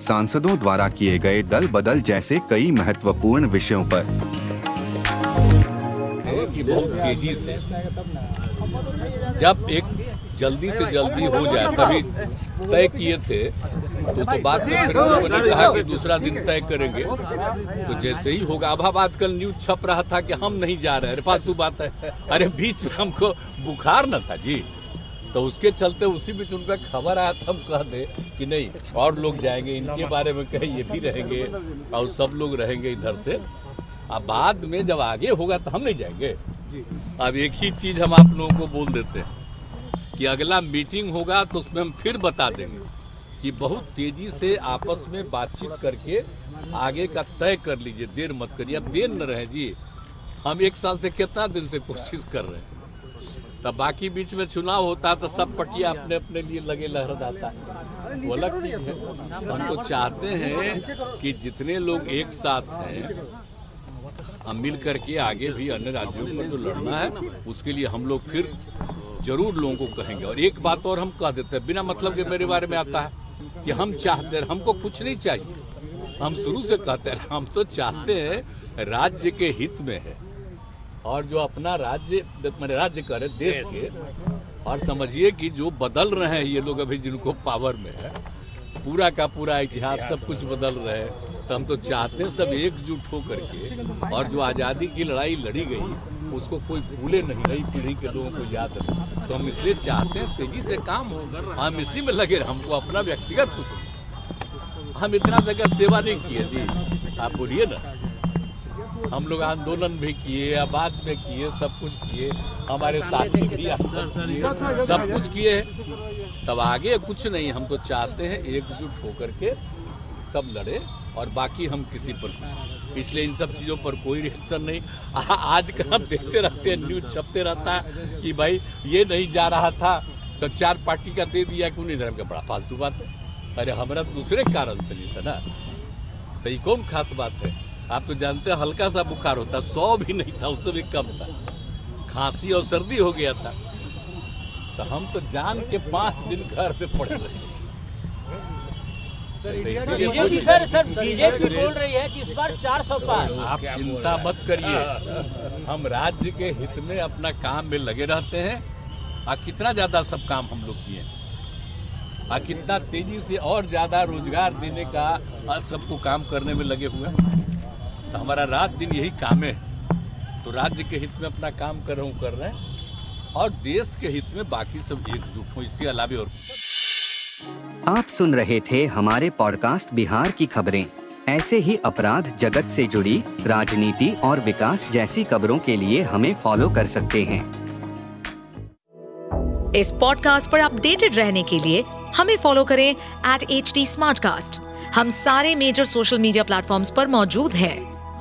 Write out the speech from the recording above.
सांसदों द्वारा किए गए दल बदल जैसे कई महत्वपूर्ण विषयों पर। कि बहुत तेज़ी से जब एक जल्दी से जल्दी हो जाए तभी तय किए थे तो तो बात में ने कहा कि दूसरा दिन तय करेंगे। तो जैसे ही होगा अब आजकल न्यूज़ छप रहा था कि हम नहीं जा रहे अरे फालतू बात है। अरे बीच में हमको बुखार न था जी। तो उसके चलते उसी बीच उनका खबर आया था हम कह दे कि नहीं और लोग जाएँगे इनके बारे में कहे ये भी रहेंगे और सब लोग रहेंगे इधर से। अब बाद में जब आगे होगा तो हम नहीं जाएँगे। अब एक ही चीज़ हम आप लोगों को बोल देते हैं कि अगला मीटिंग होगा तो उसमें हम फिर बता देंगे कि बहुत तेज़ी से आपस में बातचीत करके आगे का तय कर लीजिए देर मत करिए। अब देर न रहे जी। हम एक साल से कितना दिन से कोशिश कर रहे हैं? तब बाकी बीच में चुनाव होता है तो सब पटिया अपने अपने लिए लगे लहराता है वो अलग चीज़ है हम तो चाहते हैं कि जितने लोग एक साथ हैं हम मिल करके आगे भी अन्य राज्यों पर जो लड़ना है उसके लिए हम लोग फिर ज़रूर लोगों को कहेंगे। और एक बात और हम कह देते हैं बिना मतलब के मेरे बारे में आता है कि हम चाहते हैं हमको कुछ नहीं चाहिए। हम शुरू से कहते हैं हम तो चाहते हैं राज्य के हित में है। और जो अपना राज्य मैंने राज्य करे देश के और समझिए कि जो बदल रहे हैं ये लोग अभी जिनको पावर में है पूरा का पूरा इतिहास सब कुछ बदल रहे हैं। तो हम तो चाहते हैं सब एकजुट हो करके और जो आज़ादी की लड़ाई लड़ी गई उसको कोई भूले नहीं नई पीढ़ी के लोगों को याद रहे तो हम इसलिए चाहते हैं तेज़ी से काम हो। हम इसी में लगे हमको अपना व्यक्तिगत कुछ नहीं। हम इतना जगह सेवा नहीं किए जी। आप बोलिए ना। हम लोग आंदोलन भी किए आबाद में किए सब कुछ किए हमारे साथी भी सब सब कुछ किए तब आगे कुछ नहीं हम तो चाहते हैं एकजुट होकर के सब लड़े और बाकी हम किसी पर कुछ इसलिए इन सब चीज़ों पर कोई रिएक्शन नहीं। आ, आज कल हम देखते रहते हैं न्यूज़ छपते रहता है कि भाई ये नहीं जा रहा था तो चार पार्टी का दे दिया क्यों नहीं? धर्म का बड़ा फालतू बात है। अरे हमारा दूसरे कारण से नहीं था ना। तो ये कौन खास बात है? आप तो जानते हैं हल्का सा बुखार होता सौ भी नहीं था उससे भी कम था। खांसी और सर्दी हो गया था। तो हम तो जान के पाँच दिन घर पे पड़े रहे। बीजेपी सर सर बीजेपी बोल रही है कि इस बार 400 पार आप चिंता मत करिए। हम राज्य के हित में अपना काम में लगे रहते हैं। आ कितना ज़्यादा सब काम हम लोग किए आ कितना तेज़ी से और ज़्यादा रोज़गार देने का सबको काम करने में लगे हुए तो हमारा रात दिन यही काम है। तो राज्य के हित में अपना काम कर रहा हूँ कर रहे हैं और देश के हित में बाकी सब एकजुट हो इसके अलावे और आप सुन रहे थे हमारे पॉडकास्ट बिहार की खबरें। ऐसे ही अपराध जगत से जुड़ी राजनीति और विकास जैसी खबरों के लिए हमें फॉलो कर सकते हैं। इस पॉडकास्ट पर अपडेटेड रहने के लिए हमें फॉलो करें एट एच डी हम सारे मेजर सोशल मीडिया प्लेटफॉर्म पर मौजूद हैं।